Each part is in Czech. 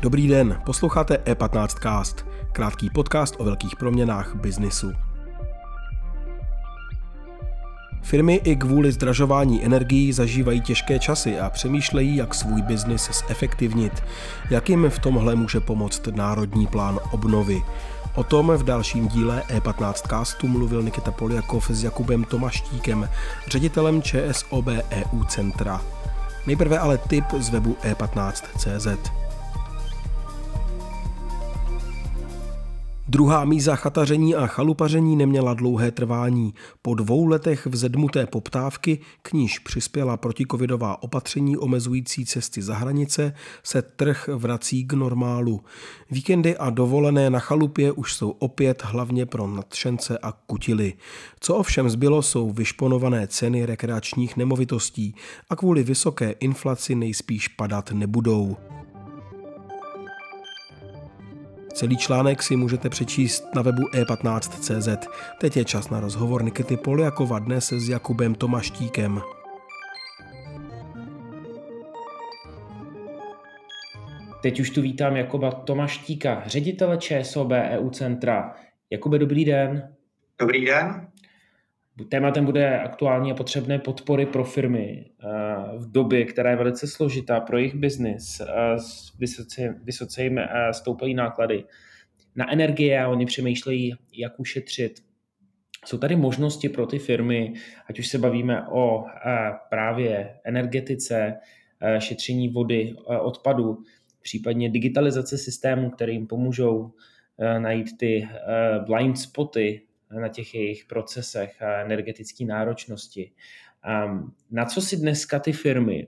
Dobrý den, posloucháte E15 Cast, krátký podcast o velkých proměnách biznisu. Firmy i kvůli zdražování energií zažívají těžké časy a přemýšlejí, jak svůj biznis zefektivnit. Jak jim v tomhle může pomoct Národní plán obnovy. O tom v dalším díle E15 castu mluvil Nikita Poliakov s Jakubem Tomaštíkem, ředitelem ČSOB EU Centra. Nejprve ale tip z webu e15.cz. Druhá míza chataření a chalupaření neměla dlouhé trvání. Po dvou letech vzedmuté poptávky, k níž přispěla protikovidová opatření omezující cesty za hranice, se trh vrací k normálu. Víkendy a dovolené na chalupě už jsou opět hlavně pro nadšence a kutily. Co ovšem zbylo, jsou vyšponované ceny rekreačních nemovitostí a kvůli vysoké inflaci nejspíš padat nebudou. Celý článek si můžete přečíst na webu e15.cz. Teď je čas na rozhovor Nikity Poliakova dnes s Jakubem Tomaštíkem. Teď už tu vítám Jakuba Tomaštíka, ředitele ČSOB EU Centra. Jakube, dobrý den. Dobrý den. Tématem bude aktuálně potřebné podpory pro firmy eh, v době, která je velice složitá pro jejich biznis. Vysoce, vysoce jim eh, stoupají náklady na energie a oni přemýšlejí, jak ušetřit. Jsou tady možnosti pro ty firmy, ať už se bavíme o eh, právě energetice, šetření vody, odpadu, případně digitalizace systémů, které jim pomůžou najít ty blind spoty na těch jejich procesech a energetické náročnosti. Na co si dneska ty firmy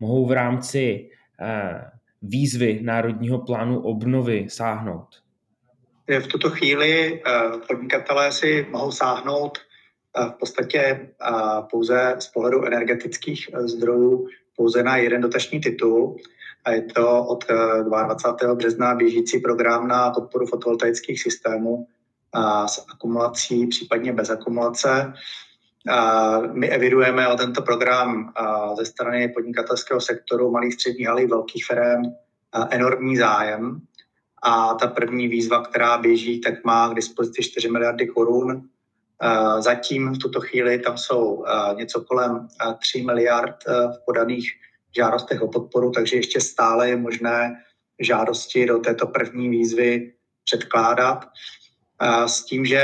mohou v rámci výzvy Národního plánu obnovy sáhnout? V tuto chvíli podnikatelé si mohou sáhnout v podstatě pouze z pohledu energetických zdrojů pouze na jeden dotační titul. A je to od 22. března běžící program na podporu fotovoltaických systémů, s akumulací, případně bez akumulace. My evidujeme o tento program ze strany podnikatelského sektoru malých středních, ale i velkých firm enormní zájem. A ta první výzva, která běží, tak má k dispozici 4 miliardy korun. Zatím v tuto chvíli tam jsou něco kolem 3 miliard v podaných žádostech o podporu, takže ještě stále je možné žádosti do této první výzvy předkládat s tím, že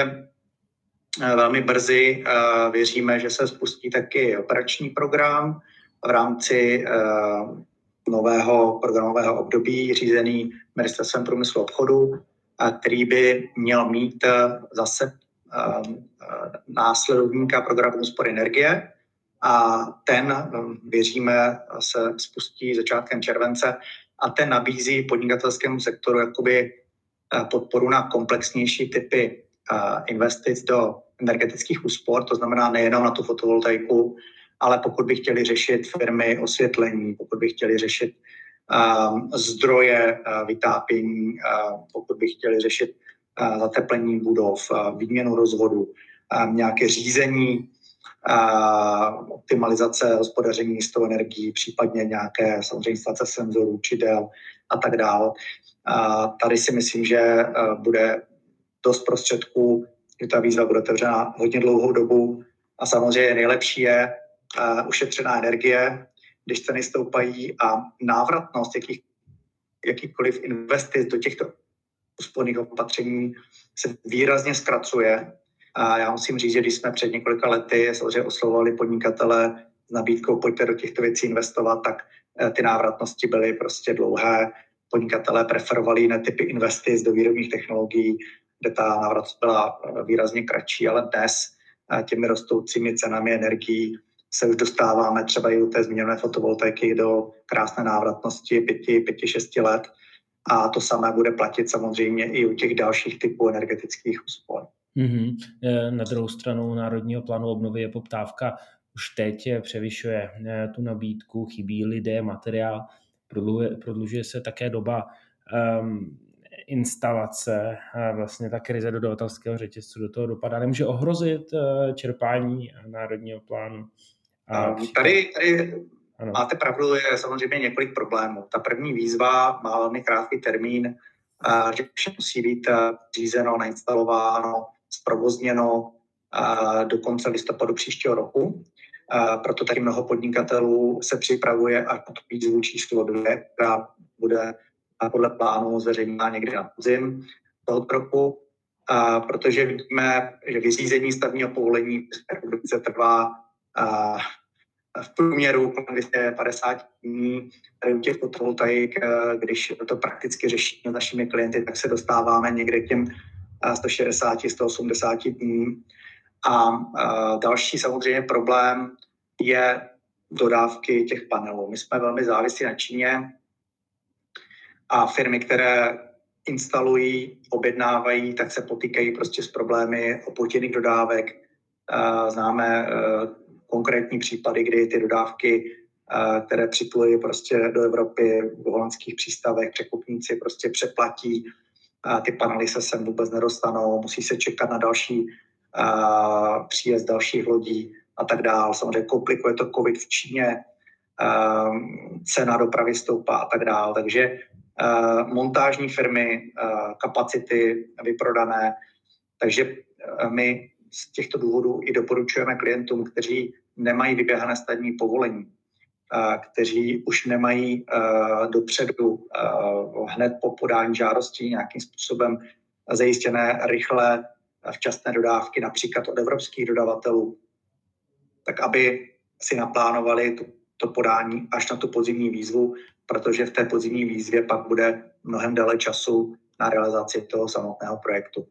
eh, velmi brzy eh, věříme, že se spustí taky operační program v rámci eh, nového programového období řízený Ministerstvem průmyslu a obchodu, který by měl mít zase následovníka programu úspory energie. A ten, věříme, se spustí začátkem července a ten nabízí podnikatelskému sektoru jakoby podporu na komplexnější typy eh, investic do energetických úspor, to znamená nejenom na tu fotovoltaiku, ale pokud by chtěli řešit firmy osvětlení, pokud by chtěli řešit um, zdroje vytápění, pokud by chtěli řešit zateplení budov, výměnu rozvodu, nějaké řízení, optimalizace hospodaření s tou energií, případně nějaké samozřejmě instalace senzorů, čidel a tak dále. A tady si myslím, že eh, bude dost prostředků, že ta výzva bude otevřena hodně dlouhou dobu a samozřejmě nejlepší je uh, ušetřená energie, když ceny stoupají a návratnost jakých, jakýkoliv investic do těchto úsporných opatření se výrazně zkracuje. A já musím říct, že když jsme před několika lety samozřejmě oslovovali podnikatele s nabídkou pojďte do těchto věcí investovat, tak eh, ty návratnosti byly prostě dlouhé podnikatelé preferovali jiné typy investic do výrobních technologií, kde ta návratnost byla eh, výrazně kratší, ale dnes eh, těmi rostoucími cenami energií se už dostáváme třeba i u té zmíněné fotovoltaiky do krásné návratnosti 5-6 let. A to samé bude platit samozřejmě i u těch dalších typů energetických úspor. Mm-hmm. Na druhou stranu Národního plánu obnovy je poptávka už teď převyšuje tu nabídku, chybí lidé, materiál prodlužuje, prodlužuje se také doba. Um, instalace, vlastně ta krize dodavatelského řetězce do toho dopadá, nemůže ohrozit čerpání národního plánu? A tady, tady ano. máte pravdu, je samozřejmě několik problémů. Ta první výzva má velmi krátký termín, že vše musí být řízeno, nainstalováno, zprovozněno do konce listopadu příštího roku. Proto tady mnoho podnikatelů se připravuje a tu výzvu číslo dvě, která bude podle plánu zveřejněna někdy na podzim toho roku, protože vidíme, že vyřízení stavního povolení v republice trvá v průměru kolem 250 dní. Tady u těch fotovoltaik, když to prakticky řešíme s našimi klienty, tak se dostáváme někde k těm 160-180 dní. A další samozřejmě problém je dodávky těch panelů. My jsme velmi závislí na Číně a firmy, které instalují, objednávají, tak se potýkají prostě s problémy opotěných dodávek. Známe e, konkrétní případy, kdy ty dodávky, e, které připlují prostě do Evropy v holandských přístavech, překupníci prostě přeplatí, ty panely se sem vůbec nedostanou, musí se čekat na další příjezd dalších lodí a tak dále. Samozřejmě komplikuje to COVID v Číně, cena dopravy stoupá a tak dále. Takže montážní firmy, kapacity vyprodané. Takže my z těchto důvodů i doporučujeme klientům, kteří nemají vyběhané stavní povolení, kteří už nemají dopředu hned po podání žádosti nějakým způsobem zajištěné rychlé včasné dodávky, například od evropských dodavatelů, tak aby si naplánovali to, to podání až na tu podzimní výzvu, protože v té podzimní výzvě pak bude mnohem déle času na realizaci toho samotného projektu.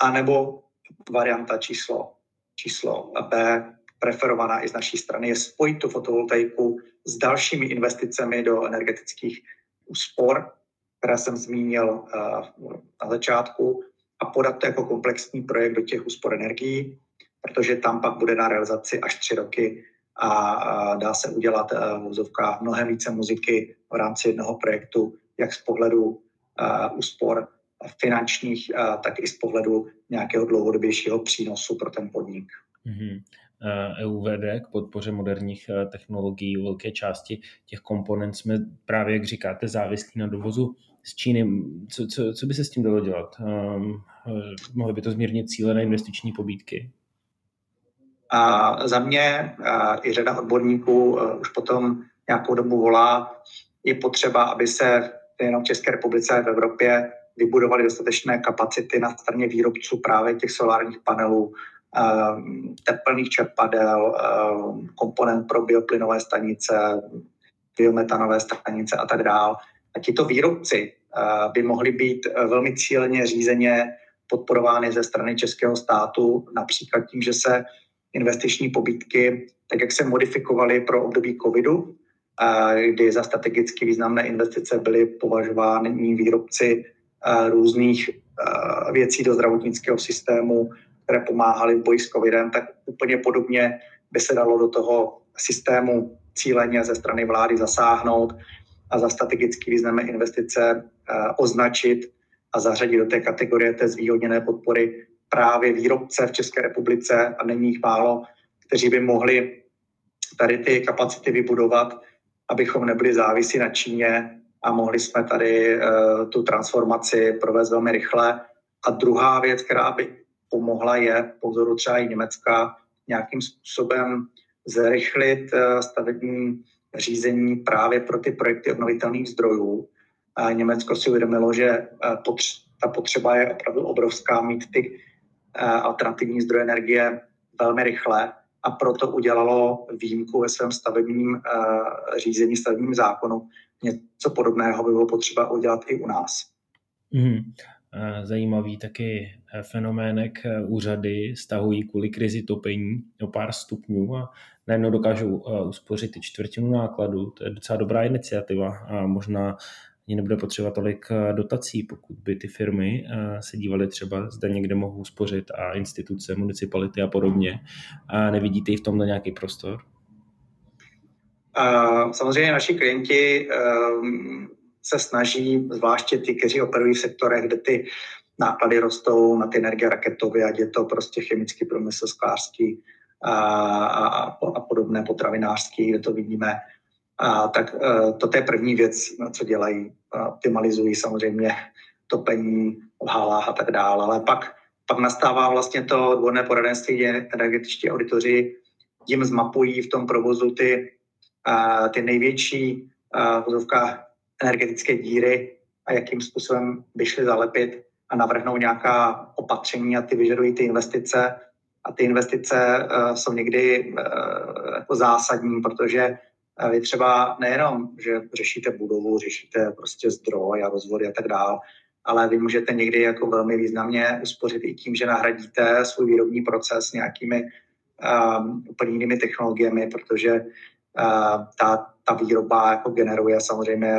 A nebo varianta číslo, číslo B, preferovaná i z naší strany, je spojit tu fotovoltaiku s dalšími investicemi do energetických úspor, které jsem zmínil uh, na začátku, a podat to jako komplexní projekt do těch úspor energií, protože tam pak bude na realizaci až tři roky a dá se udělat eh, v mnohem více muziky v rámci jednoho projektu, jak z pohledu eh, úspor finančních, eh, tak i z pohledu nějakého dlouhodobějšího přínosu pro ten podnik. Mm-hmm. EUVD k podpoře moderních technologií u velké části těch komponent jsme právě, jak říkáte, závislí na dovozu z Číny. Co, co, co by se s tím dalo dělat? Um, mohly by to zmírnit cíle na investiční pobídky? A za mě a i řada odborníků už potom nějakou dobu volá, je potřeba, aby se nejenom v České republice, v Evropě vybudovaly dostatečné kapacity na straně výrobců právě těch solárních panelů, teplných čerpadel, komponent pro bioplynové stanice, biometanové stanice a tak dále. A tito výrobci by mohli být velmi cíleně řízeně podporovány ze strany českého státu, například tím, že se investiční pobídky, tak jak se modifikovaly pro období covidu, kdy za strategicky významné investice byly považovány výrobci různých věcí do zdravotnického systému, které pomáhaly v boji s covidem, tak úplně podobně by se dalo do toho systému cíleně ze strany vlády zasáhnout a za strategicky významné investice označit a zařadit do té kategorie té zvýhodněné podpory právě výrobce v České republice a není jich málo, kteří by mohli tady ty kapacity vybudovat, abychom nebyli závisí na Číně a mohli jsme tady uh, tu transformaci provést velmi rychle. A druhá věc, která by pomohla, je po třeba i Německa nějakým způsobem zrychlit uh, stavební řízení právě pro ty projekty obnovitelných zdrojů. Německo si uvědomilo, že potř- ta potřeba je opravdu obrovská mít ty alternativní zdroje energie velmi rychle a proto udělalo výjimku ve svém stavebním řízení, stavebním zákonu. Něco podobného by bylo potřeba udělat i u nás. Mm. Zajímavý taky e, fenomének e, úřady stahují kvůli krizi topení o pár stupňů a najednou dokážou uspořit i čtvrtinu nákladu. To je docela dobrá iniciativa a možná ani nebude potřeba tolik eh, dotací, pokud by ty firmy eh, se dívaly třeba, zda někde mohou spořit a instituce, municipality a podobně. A nevidíte i v tomhle nějaký prostor? Samozřejmě naši klienti se snaží, zvláště ty, kteří operují v sektorech, kde ty náklady rostou na ty energie raketově, ať je to prostě chemický průmysl, sklářský a, a, a podobné potravinářský, kde to vidíme, a, tak e, to je první věc, co dělají. Optimalizují samozřejmě topení v halách a tak dále, ale pak, pak nastává vlastně to odborné poradenství, kde energetičtí auditoři jim zmapují v tom provozu ty, ty největší vozovka energetické díry a jakým způsobem by šly zalepit a navrhnou nějaká opatření a ty vyžadují ty investice. A ty investice uh, jsou někdy uh, jako zásadní, protože uh, vy třeba nejenom, že řešíte budovu, řešíte prostě zdroj a rozvody a tak dále, ale vy můžete někdy jako velmi významně uspořit i tím, že nahradíte svůj výrobní proces nějakými um, úplně jinými technologiemi, protože ta, ta výroba jako generuje samozřejmě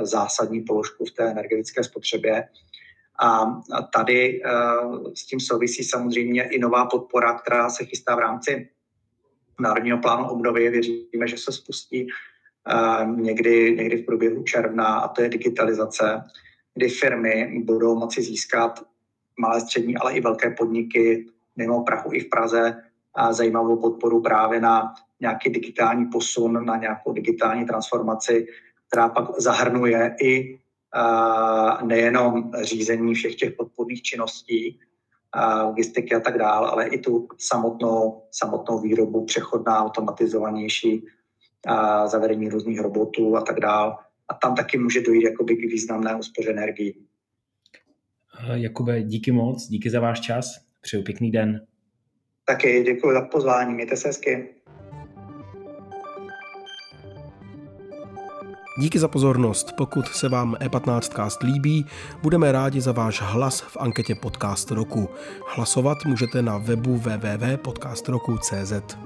zásadní položku v té energetické spotřebě. A tady uh, s tím souvisí samozřejmě i nová podpora, která se chystá v rámci Národního plánu obnovy. Věříme, že se spustí uh, někdy, někdy v průběhu června a to je digitalizace kdy firmy budou moci získat malé, střední, ale i velké podniky mimo Prahu i v Praze zajímavou podporu právě na nějaký digitální posun, na nějakou digitální transformaci, která pak zahrnuje i nejenom řízení všech těch podporných činností, logistiky a tak dále, ale i tu samotnou, samotnou výrobu, přechodná, automatizovanější, zavedení různých robotů a tak dále a tam taky může dojít jakoby k významné úspoře energii. Jakube, díky moc, díky za váš čas, přeju pěkný den. Taky děkuji za pozvání, mějte se hezky. Díky za pozornost. Pokud se vám E15 cast líbí, budeme rádi za váš hlas v anketě Podcast roku. Hlasovat můžete na webu www.podcastroku.cz.